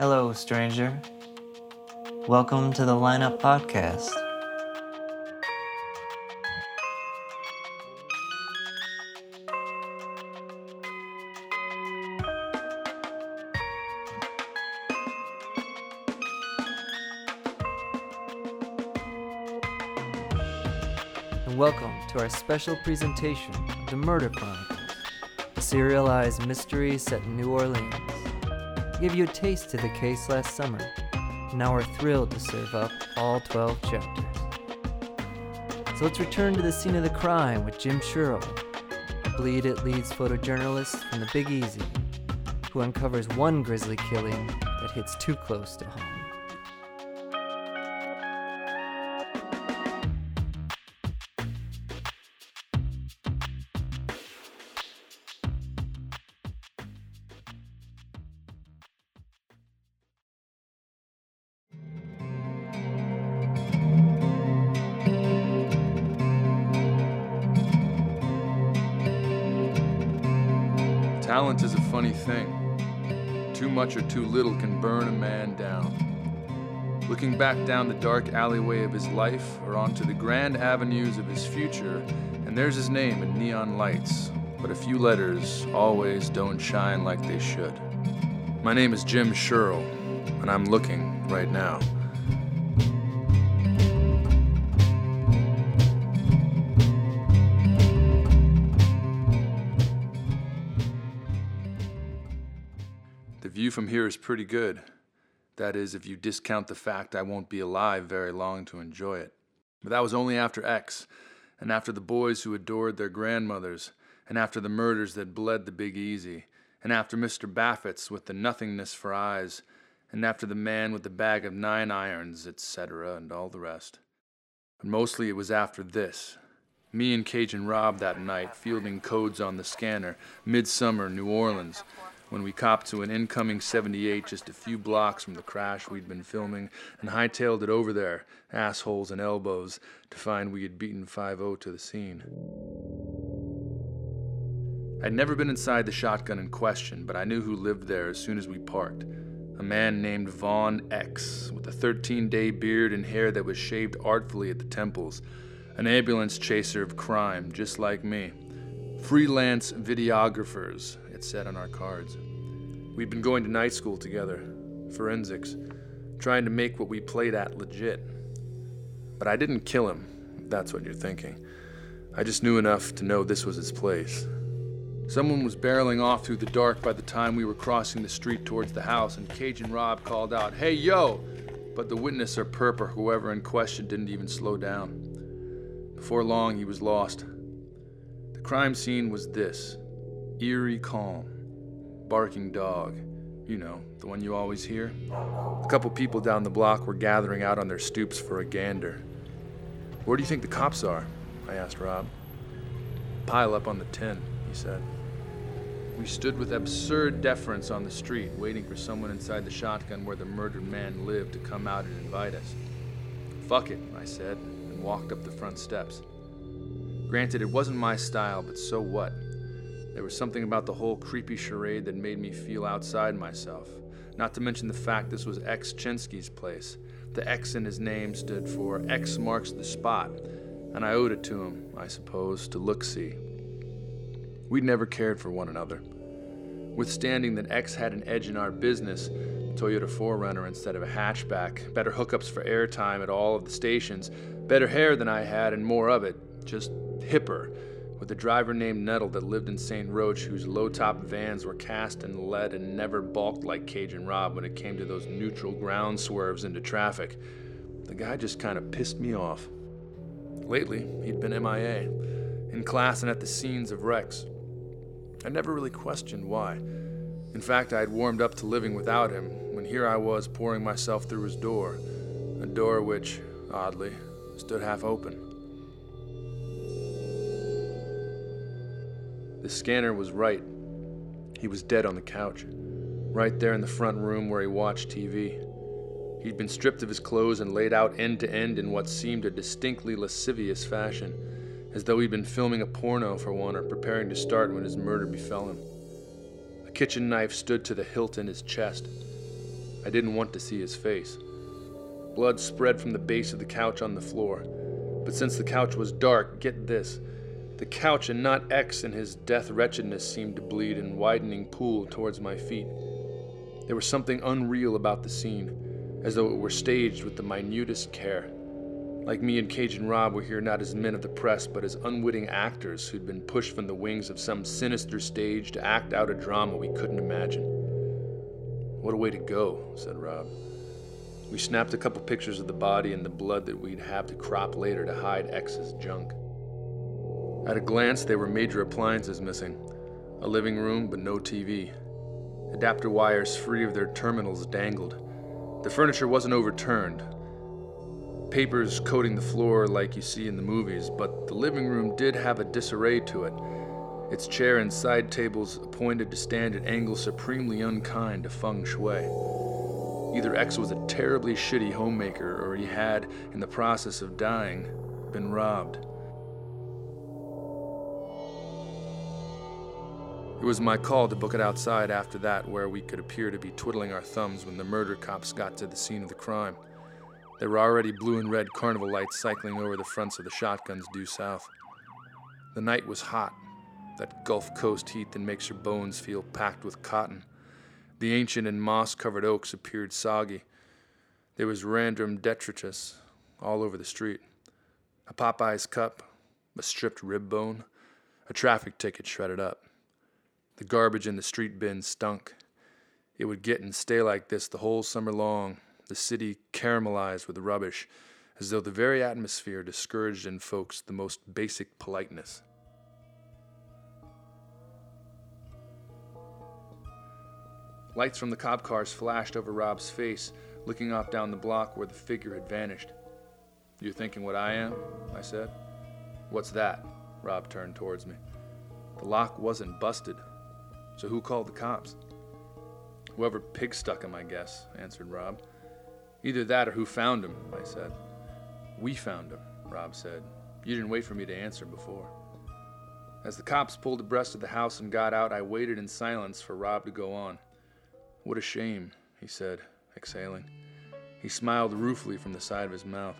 Hello, stranger. Welcome to the Lineup Podcast. And welcome to our special presentation of The Murder Chronicles, a serialized mystery set in New Orleans. We gave you a taste of the case last summer, now we're thrilled to serve up all 12 chapters. So let's return to the scene of the crime with Jim Sherrill, Bleed It Leads photojournalist from the Big Easy, who uncovers one grisly killing that hits too close to home. Talent is a funny thing. Too much or too little can burn a man down. Looking back down the dark alleyway of his life or onto the grand avenues of his future, and there's his name in neon lights, but a few letters always don't shine like they should. My name is Jim Sherrill, and I'm looking right now. View from here is pretty good. That is, if you discount the fact I won't be alive very long to enjoy it. But that was only after X, and after the boys who adored their grandmothers, and after the murders that bled the Big Easy, and after Mr. Baffett's with the nothingness for eyes, and after the man with the bag of nine irons, etc., and all the rest. But mostly it was after this. Me and Cajun Rob that night fielding codes on the scanner, midsummer New Orleans, when we copped to an incoming 78 just a few blocks from the crash we'd been filming and hightailed it over there, assholes and elbows, to find we had beaten 5 0 to the scene. I'd never been inside the shotgun in question, but I knew who lived there as soon as we parked. A man named Vaughn X, with a 13 day beard and hair that was shaved artfully at the temples. An ambulance chaser of crime, just like me. Freelance videographers, it said on our cards. We'd been going to night school together, forensics, trying to make what we played at legit. But I didn't kill him, that's what you're thinking. I just knew enough to know this was his place. Someone was barreling off through the dark by the time we were crossing the street towards the house, and Cajun Rob called out, Hey, yo! But the witness or perp or whoever in question didn't even slow down. Before long, he was lost. The crime scene was this eerie calm, barking dog. You know, the one you always hear. A couple people down the block were gathering out on their stoops for a gander. Where do you think the cops are? I asked Rob. Pile up on the 10, he said. We stood with absurd deference on the street, waiting for someone inside the shotgun where the murdered man lived to come out and invite us. Fuck it, I said, and walked up the front steps. Granted, it wasn't my style, but so what? There was something about the whole creepy charade that made me feel outside myself. Not to mention the fact this was X Chinsky's place. The X in his name stood for X marks the spot, and I owed it to him, I suppose, to look see. We'd never cared for one another. Withstanding that X had an edge in our business, Toyota 4Runner instead of a hatchback, better hookups for airtime at all of the stations, better hair than I had, and more of it, just hipper, with a driver named Nettle that lived in St. Roch whose low top vans were cast in lead and never balked like Cajun Rob when it came to those neutral ground swerves into traffic. The guy just kind of pissed me off. Lately, he'd been MIA, in class and at the scenes of wrecks. I never really questioned why. In fact, I had warmed up to living without him when here I was pouring myself through his door, a door which, oddly, stood half open. The scanner was right. He was dead on the couch, right there in the front room where he watched TV. He'd been stripped of his clothes and laid out end to end in what seemed a distinctly lascivious fashion, as though he'd been filming a porno for one or preparing to start when his murder befell him. A kitchen knife stood to the hilt in his chest. I didn't want to see his face. Blood spread from the base of the couch on the floor. But since the couch was dark, get this the couch and not X in his death wretchedness seemed to bleed in widening pool towards my feet. There was something unreal about the scene, as though it were staged with the minutest care. Like me and Cajun Rob were here not as men of the press, but as unwitting actors who'd been pushed from the wings of some sinister stage to act out a drama we couldn't imagine. What a way to go, said Rob. We snapped a couple pictures of the body and the blood that we'd have to crop later to hide X's junk. At a glance, there were major appliances missing a living room, but no TV. Adapter wires free of their terminals dangled. The furniture wasn't overturned, papers coating the floor like you see in the movies, but the living room did have a disarray to it. Its chair and side tables appointed to stand at angles supremely unkind to feng shui. Either X was a terribly shitty homemaker, or he had, in the process of dying, been robbed. It was my call to book it outside after that, where we could appear to be twiddling our thumbs when the murder cops got to the scene of the crime. There were already blue and red carnival lights cycling over the fronts of the shotguns due south. The night was hot, that Gulf Coast heat that makes your bones feel packed with cotton. The ancient and moss covered oaks appeared soggy. There was random detritus all over the street. A Popeye's cup, a stripped rib bone, a traffic ticket shredded up. The garbage in the street bin stunk. It would get and stay like this the whole summer long, the city caramelized with rubbish, as though the very atmosphere discouraged in folks the most basic politeness. Lights from the cop cars flashed over Rob's face, looking off down the block where the figure had vanished. You're thinking what I am? I said. What's that? Rob turned towards me. The lock wasn't busted. So who called the cops? Whoever pig stuck him, I guess, answered Rob. Either that or who found him, I said. We found him, Rob said. You didn't wait for me to answer before. As the cops pulled abreast of the house and got out, I waited in silence for Rob to go on. What a shame, he said, exhaling. He smiled ruefully from the side of his mouth.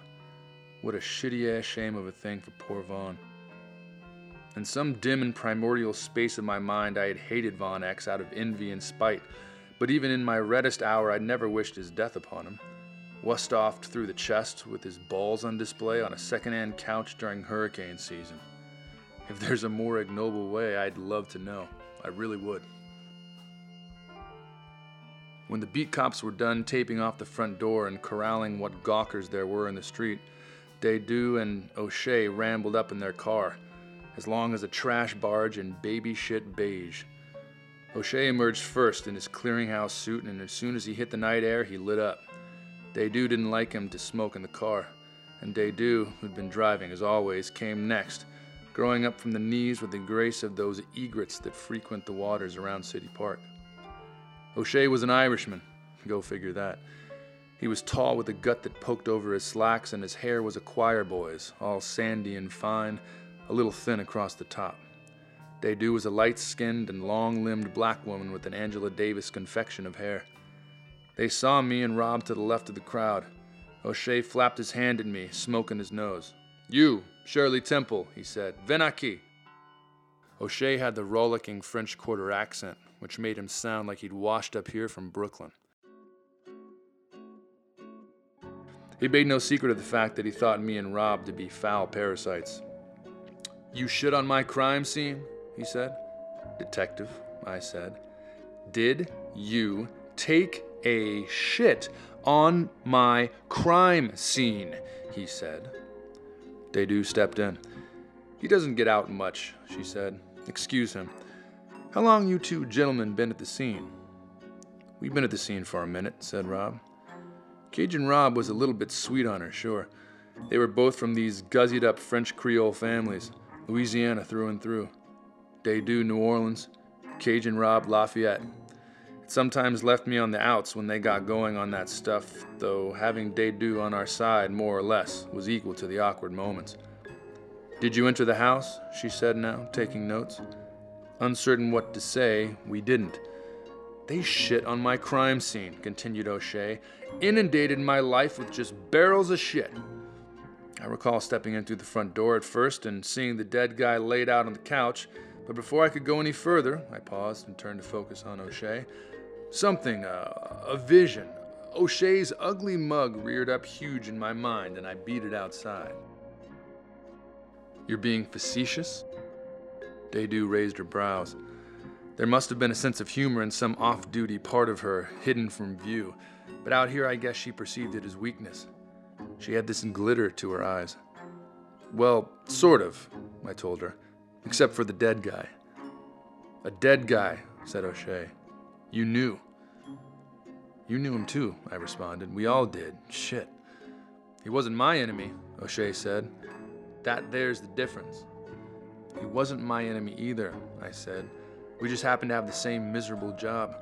What a shitty ass shame of a thing for poor Vaughn. In some dim and primordial space of my mind, I had hated Vaughn X out of envy and spite, but even in my reddest hour, I'd never wished his death upon him. Westhoffed through the chest with his balls on display on a second-hand couch during hurricane season. If there's a more ignoble way, I'd love to know. I really would. When the beat cops were done taping off the front door and corralling what gawkers there were in the street, Dedu and O'Shea rambled up in their car, as long as a trash barge in baby shit beige. O'Shea emerged first in his clearinghouse suit, and as soon as he hit the night air, he lit up. Dedu didn't like him to smoke in the car, and Dedu, who'd been driving as always, came next, growing up from the knees with the grace of those egrets that frequent the waters around City Park. O'Shea was an Irishman, go figure that. He was tall with a gut that poked over his slacks, and his hair was a choir boy's, all sandy and fine, a little thin across the top. Dedu was a light skinned and long limbed black woman with an Angela Davis confection of hair. They saw me and Rob to the left of the crowd. O'Shea flapped his hand at me, smoke in his nose. You, Shirley Temple, he said. Venaki. O'Shea had the rollicking French Quarter accent, which made him sound like he'd washed up here from Brooklyn. He made no secret of the fact that he thought me and Rob to be foul parasites. You shit on my crime scene? he said. Detective, I said. Did you take a shit on my crime scene, he said. Dedu stepped in. He doesn't get out much, she said. Excuse him. How long you two gentlemen been at the scene? We've been at the scene for a minute, said Rob. Cajun Rob was a little bit sweet on her, sure. They were both from these guzzied up French Creole families, Louisiana through and through. Dedu, New Orleans, Cajun Rob, Lafayette. It sometimes left me on the outs when they got going on that stuff, though having Dedu on our side, more or less, was equal to the awkward moments. Did you enter the house? she said now, taking notes. Uncertain what to say, we didn't. They shit on my crime scene, continued O'Shea, inundated my life with just barrels of shit. I recall stepping in through the front door at first and seeing the dead guy laid out on the couch, but before I could go any further, I paused and turned to focus on O'Shea. Something, uh, a vision. O'Shea's ugly mug reared up huge in my mind, and I beat it outside. You're being facetious? Dedu raised her brows. There must have been a sense of humor in some off duty part of her, hidden from view, but out here I guess she perceived it as weakness. She had this glitter to her eyes. Well, sort of, I told her, except for the dead guy. A dead guy, said O'Shea. You knew. You knew him too, I responded. We all did. Shit. He wasn't my enemy, O'Shea said. That there's the difference. He wasn't my enemy either, I said. We just happen to have the same miserable job.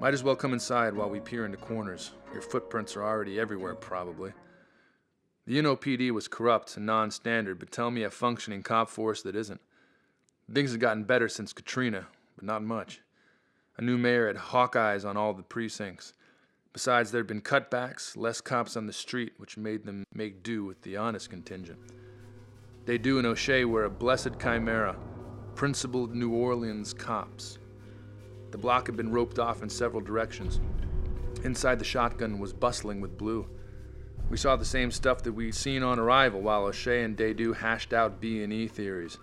Might as well come inside while we peer into corners. Your footprints are already everywhere, probably. The NOPD was corrupt and non standard, but tell me a functioning cop force that isn't. Things have gotten better since Katrina, but not much. A new mayor had hawk eyes on all the precincts. Besides, there'd been cutbacks, less cops on the street, which made them make do with the honest contingent. Dedu and O'Shea were a blessed chimera, principled New Orleans cops. The block had been roped off in several directions. Inside the shotgun was bustling with blue. We saw the same stuff that we'd seen on arrival while O'Shea and Dedu hashed out B&E theories.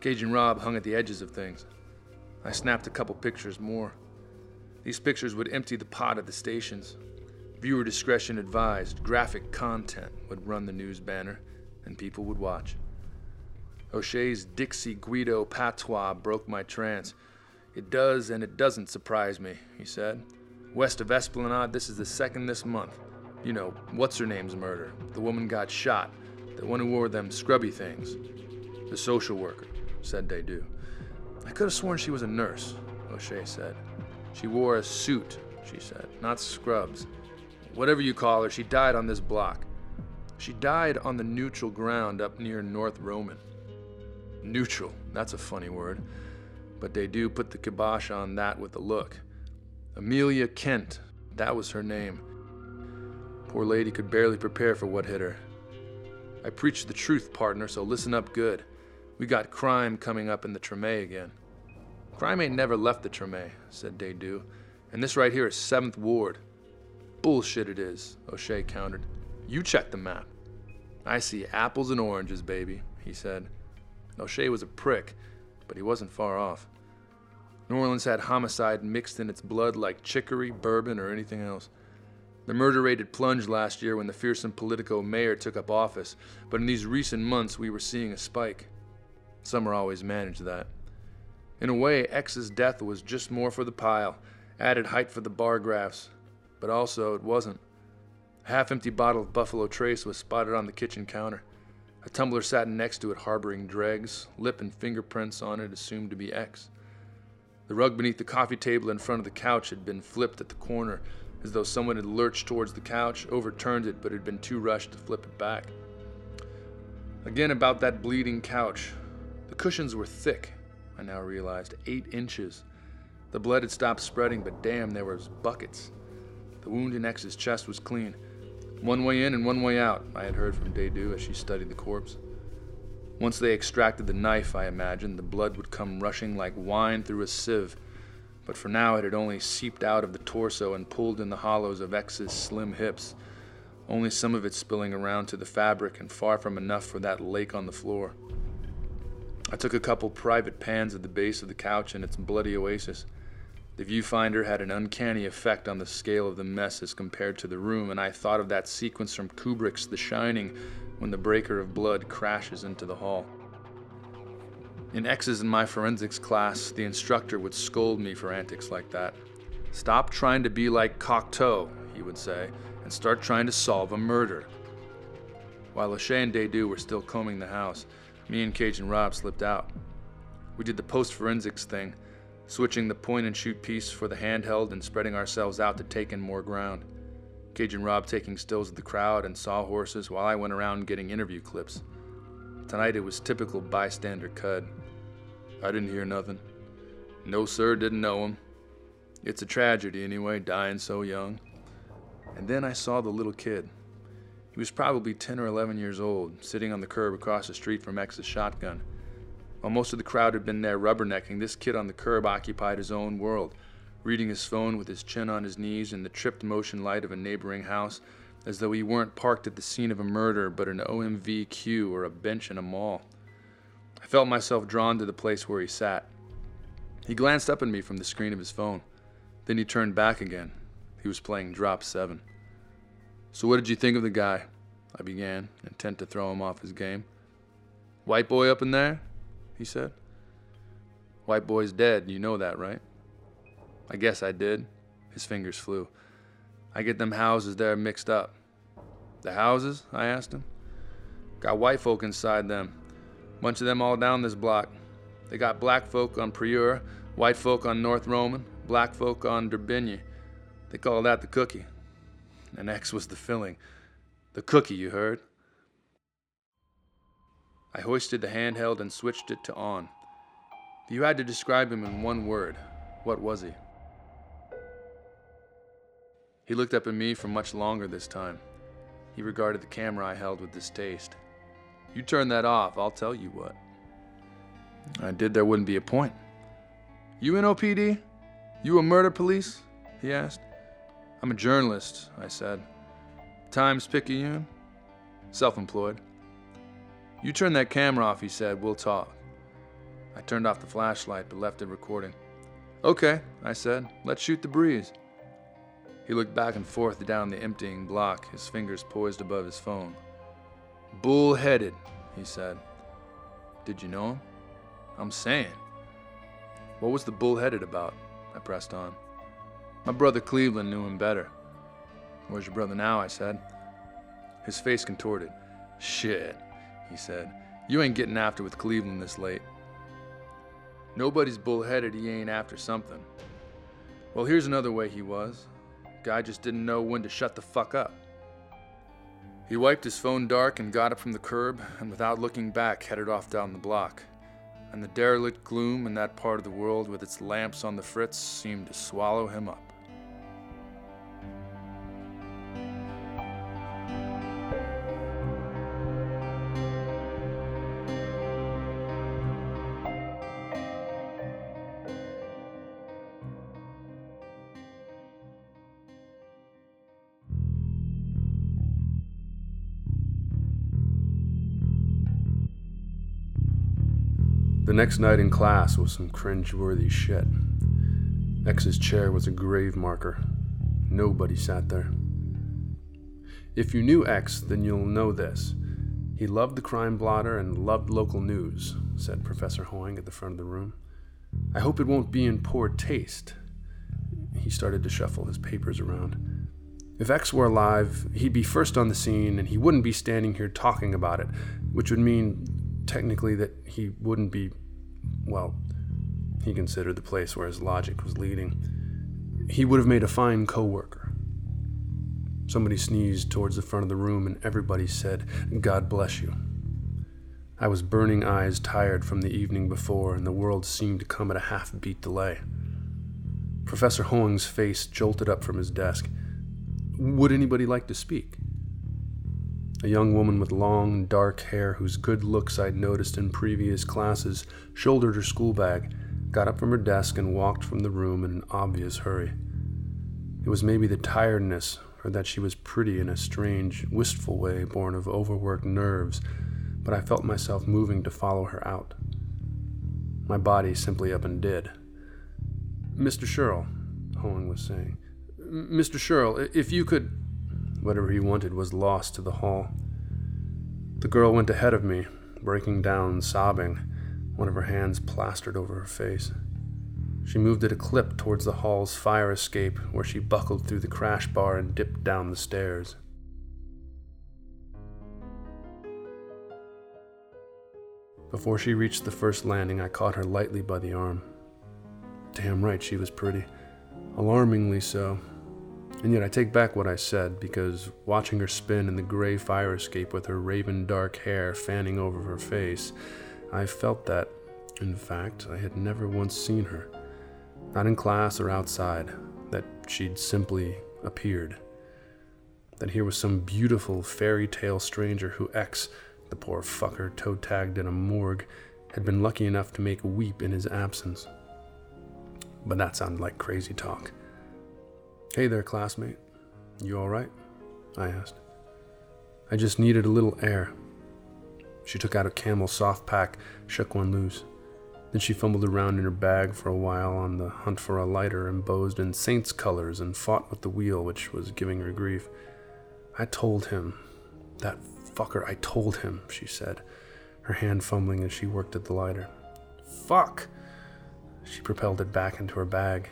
Cajun Rob hung at the edges of things. I snapped a couple pictures more. These pictures would empty the pot at the stations. Viewer discretion advised, graphic content would run the news banner, and people would watch. O'Shea's Dixie Guido patois broke my trance. It does and it doesn't surprise me, he said. West of Esplanade, this is the second this month. You know, what's her name's murder? The woman got shot. The one who wore them scrubby things. The social worker, said Dedu. I could have sworn she was a nurse, O'Shea said. She wore a suit, she said, not scrubs. Whatever you call her, she died on this block. She died on the neutral ground up near North Roman. Neutral, that's a funny word. But Dedu put the kibosh on that with a look. Amelia Kent, that was her name. Poor lady could barely prepare for what hit her. I preach the truth, partner, so listen up good. We got crime coming up in the Treme again. Crime ain't never left the Treme, said Dedu, and this right here is 7th Ward. Bullshit it is, O'Shea countered. You check the map. I see apples and oranges, baby, he said. O'Shea was a prick, but he wasn't far off. New Orleans had homicide mixed in its blood like chicory, bourbon, or anything else. The murder rate had plunged last year when the fearsome Politico mayor took up office, but in these recent months we were seeing a spike. Summer always managed that. In a way, X's death was just more for the pile, added height for the bar graphs, but also it wasn't. A half empty bottle of Buffalo Trace was spotted on the kitchen counter. A tumbler sat next to it, harboring dregs, lip and fingerprints on it assumed to be X. The rug beneath the coffee table in front of the couch had been flipped at the corner, as though someone had lurched towards the couch, overturned it, but had been too rushed to flip it back. Again, about that bleeding couch. The cushions were thick, I now realized, eight inches. The blood had stopped spreading, but damn, there was buckets. The wound in X's chest was clean. One way in and one way out, I had heard from Dedu as she studied the corpse. Once they extracted the knife, I imagined, the blood would come rushing like wine through a sieve. But for now, it had only seeped out of the torso and pulled in the hollows of X's slim hips, only some of it spilling around to the fabric and far from enough for that lake on the floor. I took a couple private pans at the base of the couch and its bloody oasis. The viewfinder had an uncanny effect on the scale of the mess as compared to the room, and I thought of that sequence from Kubrick's The Shining when the breaker of blood crashes into the hall. In X's in my forensics class, the instructor would scold me for antics like that. Stop trying to be like Cocteau, he would say, and start trying to solve a murder. While O'Shea and Dedu were still combing the house, me and Cajun Rob slipped out. We did the post forensics thing switching the point and shoot piece for the handheld and spreading ourselves out to take in more ground. Cajun Rob taking stills of the crowd and sawhorses while I went around getting interview clips. Tonight it was typical bystander cud. I didn't hear nothing. No, sir, didn't know him. It's a tragedy, anyway, dying so young. And then I saw the little kid. He was probably 10 or 11 years old, sitting on the curb across the street from X's shotgun. While most of the crowd had been there rubbernecking, this kid on the curb occupied his own world, reading his phone with his chin on his knees in the tripped motion light of a neighboring house, as though he weren't parked at the scene of a murder but an OMV queue or a bench in a mall. I felt myself drawn to the place where he sat. He glanced up at me from the screen of his phone. Then he turned back again. He was playing drop seven. So, what did you think of the guy? I began, intent to throw him off his game. White boy up in there? He said. White boy's dead, you know that, right? I guess I did. His fingers flew. I get them houses there mixed up. The houses? I asked him. Got white folk inside them. Bunch of them all down this block. They got black folk on Prieur, white folk on North Roman, black folk on Derbigny. They call that the cookie and X was the filling. The cookie, you heard? I hoisted the handheld and switched it to on. If you had to describe him in one word, what was he? He looked up at me for much longer this time. He regarded the camera I held with distaste. You turn that off, I'll tell you what. I did, there wouldn't be a point. You NOPD? You a murder police? He asked. I'm a journalist, I said. Times Picayune? Self employed. You turn that camera off, he said. We'll talk. I turned off the flashlight but left it recording. Okay, I said. Let's shoot the breeze. He looked back and forth down the emptying block, his fingers poised above his phone. Bull headed, he said. Did you know him? I'm saying. What was the bull headed about? I pressed on. My brother Cleveland knew him better. Where's your brother now? I said. His face contorted. Shit, he said. You ain't getting after with Cleveland this late. Nobody's bullheaded he ain't after something. Well, here's another way he was. Guy just didn't know when to shut the fuck up. He wiped his phone dark and got up from the curb, and without looking back, headed off down the block and the derelict gloom in that part of the world with its lamps on the fritz seemed to swallow him up. The next night in class was some cringe-worthy shit. X's chair was a grave marker. Nobody sat there. If you knew X, then you'll know this. He loved the crime blotter and loved local news, said Professor Hoying at the front of the room. I hope it won't be in poor taste. He started to shuffle his papers around. If X were alive, he'd be first on the scene and he wouldn't be standing here talking about it, which would mean technically that he wouldn't be, well, he considered the place where his logic was leading. He would have made a fine co-worker. Somebody sneezed towards the front of the room and everybody said, God bless you. I was burning eyes tired from the evening before, and the world seemed to come at a half beat delay. Professor Hoing's face jolted up from his desk. Would anybody like to speak? A young woman with long, dark hair, whose good looks I'd noticed in previous classes, shouldered her school bag, got up from her desk, and walked from the room in an obvious hurry. It was maybe the tiredness, or that she was pretty in a strange, wistful way born of overworked nerves, but I felt myself moving to follow her out. My body simply up and did. Mr. Sherrill, Hoing was saying. Mr. Sherrill, if you could. Whatever he wanted was lost to the hall. The girl went ahead of me, breaking down, sobbing, one of her hands plastered over her face. She moved at a clip towards the hall's fire escape, where she buckled through the crash bar and dipped down the stairs. Before she reached the first landing, I caught her lightly by the arm. Damn right, she was pretty. Alarmingly so, and yet I take back what I said because watching her spin in the gray fire escape with her raven dark hair fanning over her face, I felt that, in fact, I had never once seen her. not in class or outside, that she'd simply appeared. That here was some beautiful fairy tale stranger who X, the poor fucker toe tagged in a morgue, had been lucky enough to make weep in his absence. But that sounded like crazy talk. Hey there, classmate. You alright? I asked. I just needed a little air. She took out a camel soft pack, shook one loose. Then she fumbled around in her bag for a while on the hunt for a lighter embossed in saint's colors and fought with the wheel, which was giving her grief. I told him. That fucker, I told him, she said, her hand fumbling as she worked at the lighter. Fuck! She propelled it back into her bag.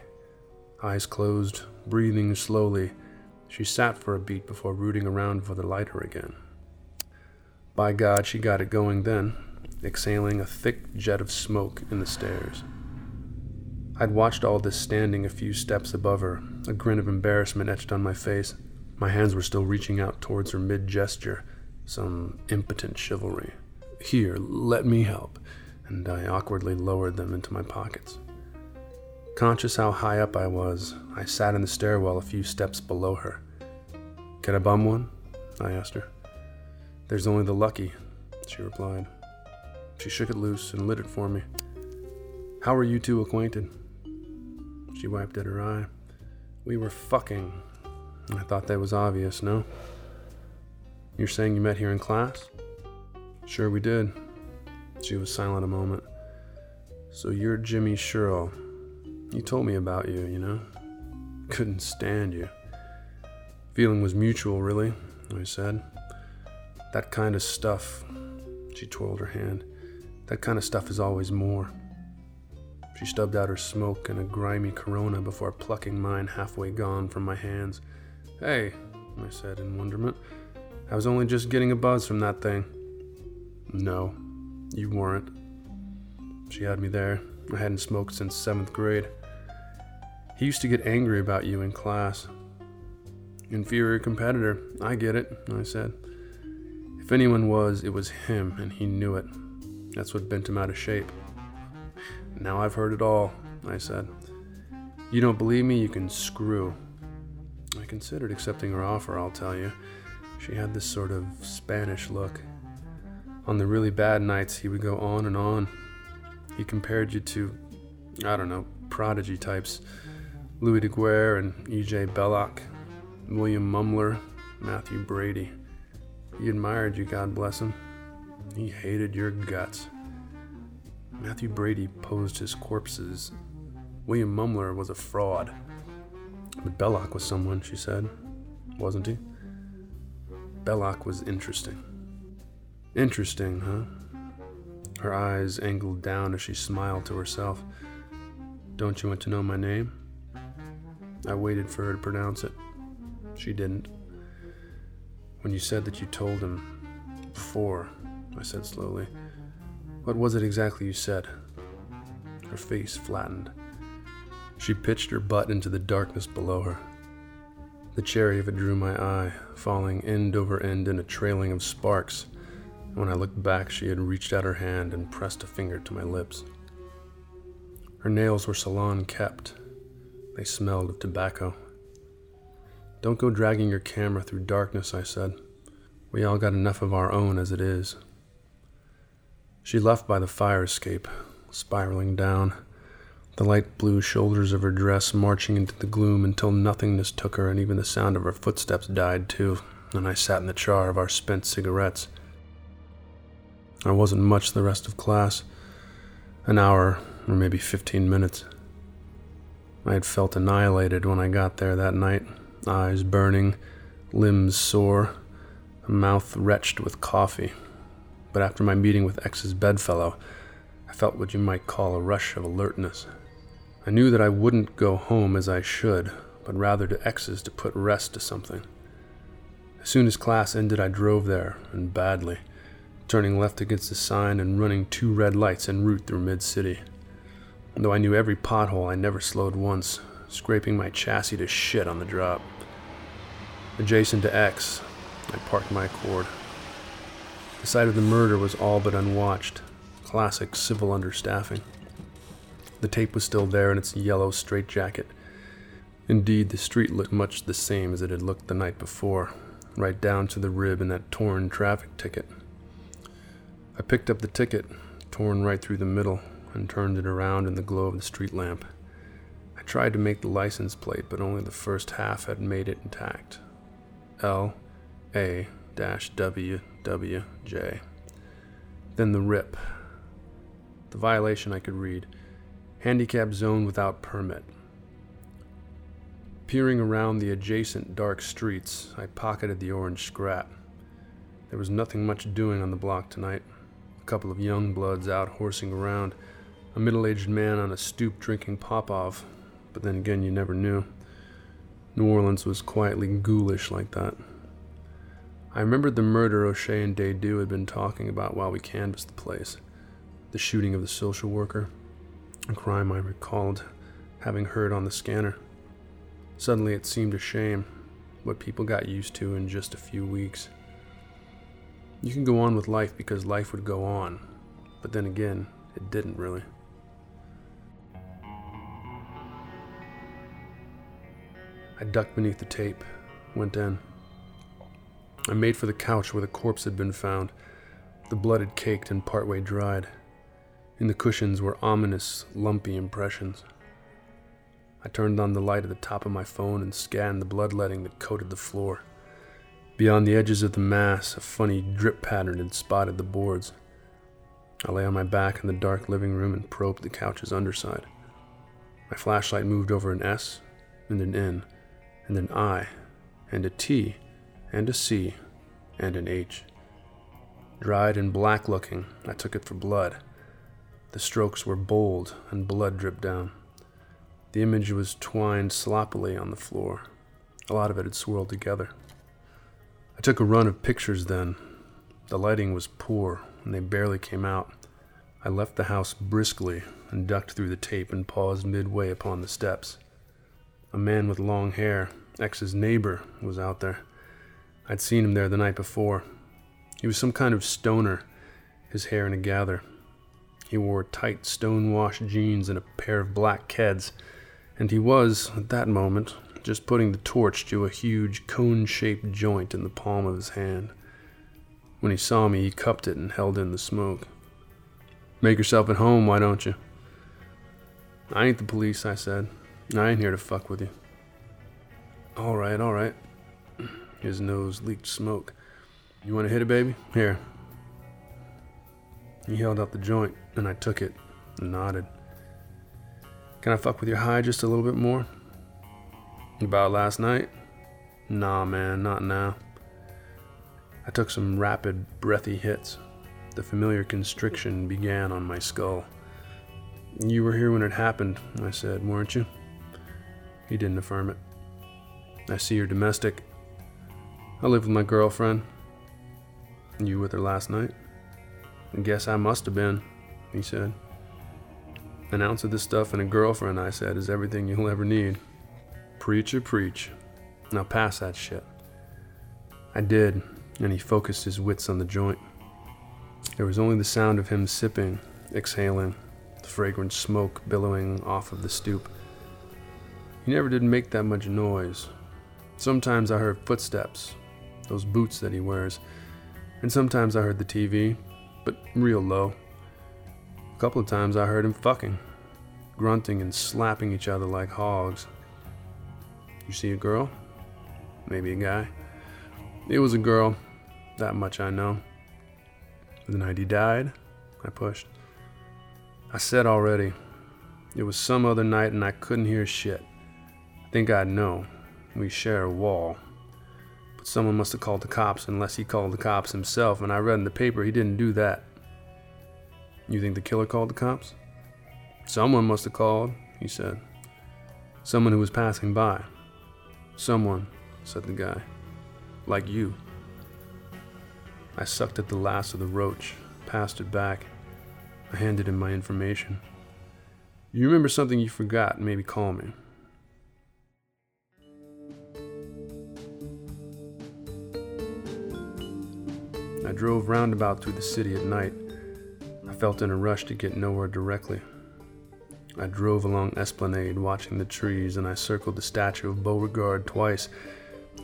Eyes closed, breathing slowly, she sat for a beat before rooting around for the lighter again. By God, she got it going then, exhaling a thick jet of smoke in the stairs. I'd watched all this standing a few steps above her, a grin of embarrassment etched on my face. My hands were still reaching out towards her mid gesture, some impotent chivalry. Here, let me help, and I awkwardly lowered them into my pockets. Conscious how high up I was, I sat in the stairwell a few steps below her. Can I bum one? I asked her. There's only the lucky, she replied. She shook it loose and lit it for me. How are you two acquainted? She wiped at her eye. We were fucking. I thought that was obvious, no? You're saying you met here in class? Sure, we did. She was silent a moment. So you're Jimmy Sherrill. You told me about you, you know? Couldn't stand you. Feeling was mutual, really, I said. That kind of stuff, she twirled her hand, that kind of stuff is always more. She stubbed out her smoke in a grimy corona before plucking mine halfway gone from my hands. Hey, I said in wonderment. I was only just getting a buzz from that thing. No, you weren't. She had me there. I hadn't smoked since seventh grade. He used to get angry about you in class. Inferior competitor. I get it, I said. If anyone was, it was him, and he knew it. That's what bent him out of shape. Now I've heard it all, I said. You don't believe me, you can screw. I considered accepting her offer, I'll tell you. She had this sort of Spanish look. On the really bad nights, he would go on and on. He compared you to, I don't know, prodigy types Louis Daguerre and E.J. Bellocq, William Mumler, Mathew Brady. He admired you, God bless him. He hated your guts. Mathew Brady posed his corpses. William Mumler was a fraud. But Bellocq was someone, she said. Wasn't he? Bellocq was interesting. Interesting, huh? Her eyes angled down as she smiled to herself. Don't you want to know my name? I waited for her to pronounce it. She didn't. When you said that you told him before, I said slowly, what was it exactly you said? Her face flattened. She pitched her butt into the darkness below her. The cherry of it drew my eye, falling end over end in a trailing of sparks. When I looked back, she had reached out her hand and pressed a finger to my lips. Her nails were salon kept. They smelled of tobacco. Don't go dragging your camera through darkness, I said. We all got enough of our own as it is. She left by the fire escape, spiraling down, the light blue shoulders of her dress marching into the gloom until nothingness took her and even the sound of her footsteps died too, and I sat in the char of our spent cigarettes. I wasn't much the rest of class. An hour, or maybe 15 minutes. I had felt annihilated when I got there that night eyes burning, limbs sore, mouth wretched with coffee. But after my meeting with X's bedfellow, I felt what you might call a rush of alertness. I knew that I wouldn't go home as I should, but rather to X's to put rest to something. As soon as class ended, I drove there, and badly, turning left against a sign and running two red lights en route through mid city. Though I knew every pothole, I never slowed once, scraping my chassis to shit on the drop. Adjacent to X, I parked my Accord. The site of the murder was all but unwatched, classic civil understaffing. The tape was still there in its yellow straitjacket. Indeed, the street looked much the same as it had looked the night before, right down to the rib in that torn traffic ticket. I picked up the ticket, torn right through the middle, and turned it around in the glow of the street lamp. I tried to make the license plate, but only the first half had made it intact. L A W W J. Then the rip. The violation I could read Handicap zone without permit. Peering around the adjacent dark streets, I pocketed the orange scrap. There was nothing much doing on the block tonight. A couple of young bloods out horsing around, a middle aged man on a stoop drinking Popov, but then again, you never knew. New Orleans was quietly ghoulish like that. I remembered the murder O'Shea and Dedu had been talking about while we canvassed the place the shooting of the social worker, a crime I recalled having heard on the scanner. Suddenly it seemed a shame, what people got used to in just a few weeks. You can go on with life because life would go on, but then again, it didn't really. I ducked beneath the tape, went in. I made for the couch where the corpse had been found. The blood had caked and partway dried. In the cushions were ominous, lumpy impressions. I turned on the light at the top of my phone and scanned the bloodletting that coated the floor. Beyond the edges of the mass, a funny drip pattern had spotted the boards. I lay on my back in the dark living room and probed the couch's underside. My flashlight moved over an S, and an N, and an I, and a T, and a C, and an H. Dried and black looking, I took it for blood. The strokes were bold, and blood dripped down. The image was twined sloppily on the floor. A lot of it had swirled together. I took a run of pictures then. The lighting was poor, and they barely came out. I left the house briskly and ducked through the tape and paused midway upon the steps. A man with long hair, X's neighbor, was out there. I'd seen him there the night before. He was some kind of stoner, his hair in a gather. He wore tight stone-washed jeans and a pair of black keds and he was, at that moment, just putting the torch to a huge cone shaped joint in the palm of his hand. When he saw me, he cupped it and held in the smoke. Make yourself at home, why don't you? I ain't the police, I said. I ain't here to fuck with you. All right, all right. His nose leaked smoke. You want to hit it, baby? Here. He held out the joint, and I took it and nodded. Can I fuck with your high just a little bit more? About last night? Nah, man, not now. I took some rapid, breathy hits. The familiar constriction began on my skull. You were here when it happened, I said, weren't you? He didn't affirm it. I see you're domestic. I live with my girlfriend. You with her last night? I guess I must have been, he said. An ounce of this stuff and a girlfriend, I said, is everything you'll ever need. Preach or preach. Now pass that shit. I did, and he focused his wits on the joint. There was only the sound of him sipping, exhaling, the fragrant smoke billowing off of the stoop. He never did make that much noise. Sometimes I heard footsteps, those boots that he wears, and sometimes I heard the TV, but real low. A couple of times I heard him fucking, grunting and slapping each other like hogs. You see a girl? Maybe a guy. It was a girl, that much I know. The night he died, I pushed. I said already, it was some other night and I couldn't hear shit. I think I'd know. We share a wall. But someone must have called the cops unless he called the cops himself, and I read in the paper he didn't do that. You think the killer called the cops? Someone must have called, he said. Someone who was passing by. Someone, said the guy. Like you. I sucked at the last of the roach, passed it back. I handed him my information. You remember something you forgot, maybe call me. I drove roundabout through the city at night. I felt in a rush to get nowhere directly. I drove along Esplanade watching the trees, and I circled the statue of Beauregard twice,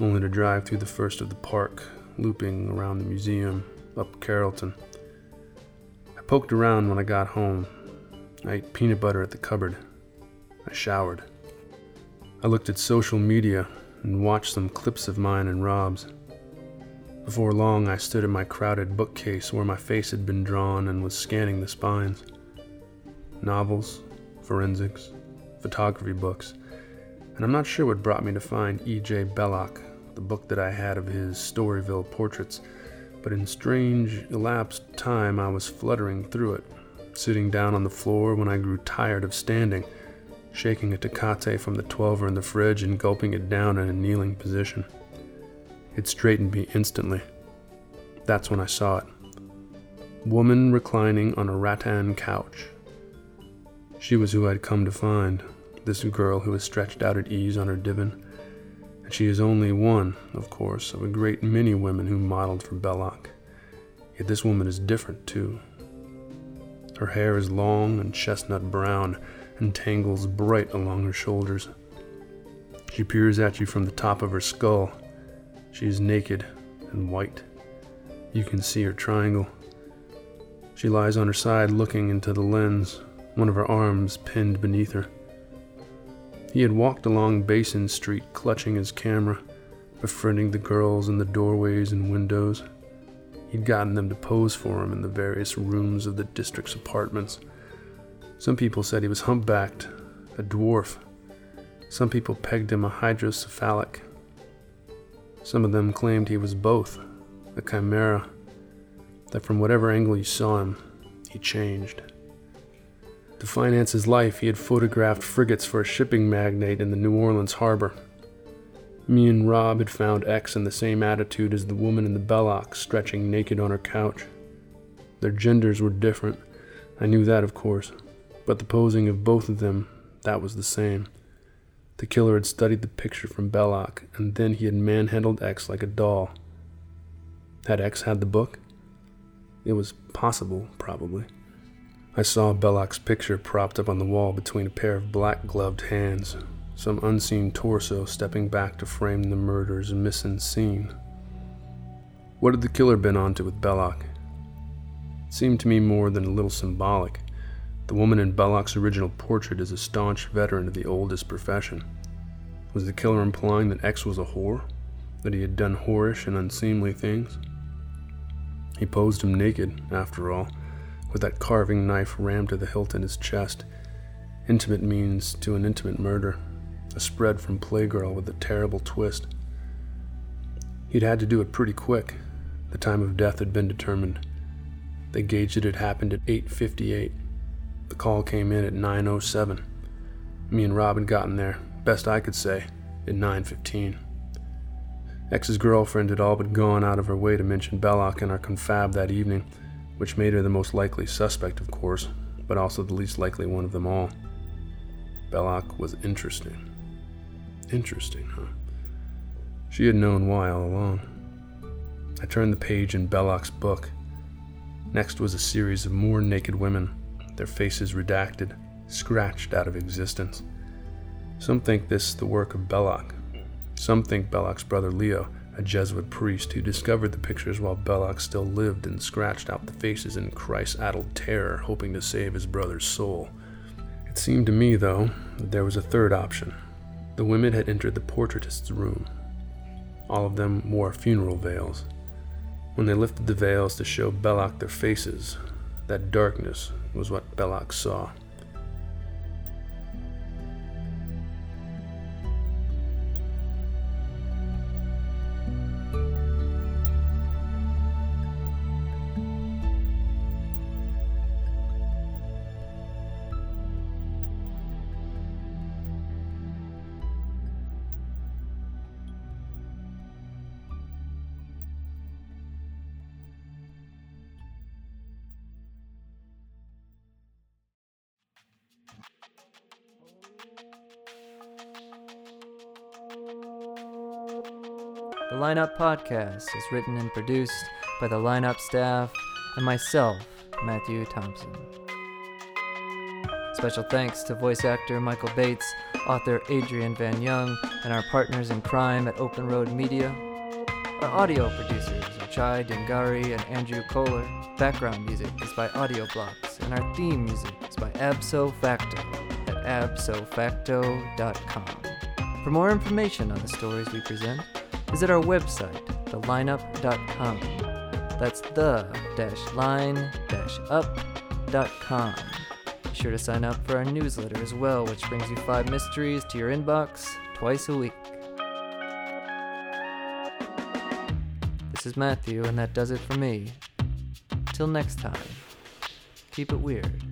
only to drive through the first of the park, looping around the museum, up Carrollton. I poked around when I got home. I ate peanut butter at the cupboard. I showered. I looked at social media and watched some clips of mine and Rob's. Before long, I stood in my crowded bookcase where my face had been drawn and was scanning the spines. Novels, forensics, photography books, and I'm not sure what brought me to find E.J. Bellocq, the book that I had of his Storyville portraits, but in strange, elapsed time I was fluttering through it, sitting down on the floor when I grew tired of standing, shaking a Tecate from the 12er in the fridge and gulping it down in a kneeling position. It straightened me instantly. That's when I saw it. Woman reclining on a rattan couch. She was who I'd come to find, this girl who was stretched out at ease on her divan. And she is only one, of course, of a great many women who modeled for Bellocq. Yet this woman is different, too. Her hair is long and chestnut brown and tangles bright along her shoulders. She peers at you from the top of her skull. She is naked and white. You can see her triangle. She lies on her side looking into the lens, one of her arms pinned beneath her. He had walked along Basin Street clutching his camera, befriending the girls in the doorways and windows. He'd gotten them to pose for him in the various rooms of the district's apartments. Some people said he was humpbacked, a dwarf. Some people pegged him a hydrocephalic. Some of them claimed he was both, a chimera, that from whatever angle you saw him, he changed. To finance his life, he had photographed frigates for a shipping magnate in the New Orleans harbor. Me and Rob had found X in the same attitude as the woman in the Bellocq, stretching naked on her couch. Their genders were different. I knew that, of course, but the posing of both of them, that was the same. The killer had studied the picture from Bellocq, and then he had manhandled X like a doll. Had X had the book? It was possible, probably. I saw Bellocq's picture propped up on the wall between a pair of black gloved hands, some unseen torso stepping back to frame the murder's missing scene. What had the killer been onto with Bellocq? It seemed to me more than a little symbolic. The woman in Bellocq's original portrait is a staunch veteran of the oldest profession. Was the killer implying that X was a whore? That he had done whorish and unseemly things? He posed him naked, after all, with that carving knife rammed to the hilt in his chest. Intimate means to an intimate murder, a spread from Playgirl with a terrible twist. He'd had to do it pretty quick. The time of death had been determined. They gauged it had happened at 8:58. The call came in at 9:07. Me and Rob had gotten there, best I could say, at 9:15. X's girlfriend had all but gone out of her way to mention Bellocq in our confab that evening, which made her the most likely suspect, of course, but also the least likely one of them all. Bellocq was interesting. Interesting, huh? She had known why all along. I turned the page in Bellocq's book. Next was a series of more naked women, their faces redacted, scratched out of existence. Some think this the work of Bellocq. Some think Bellocq's brother Leo, a Jesuit priest who discovered the pictures while Bellocq still lived and scratched out the faces in Christ addled terror, hoping to save his brother's soul. It seemed to me, though, that there was a third option. The women had entered the portraitist's room. All of them wore funeral veils. When they lifted the veils to show Bellocq their faces, that darkness was what Bellocq saw. Lineup Podcast is written and produced by the Lineup staff and myself, Matthew Thompson. Special thanks to voice actor Michael Bates, author Adrian Van Young, and our partners in crime at Open Road Media. Our audio producers are Chai Dingari and Andrew Kohler. Background music is by Audio Blocks, and our theme music is by Absofacto at absofacto.com. For more information on the stories we present, visit our website, thelineup.com. That's the line up.com. Be sure to sign up for our newsletter as well, which brings you five mysteries to your inbox twice a week. This is Matthew, and that does it for me. Till next time, keep it weird.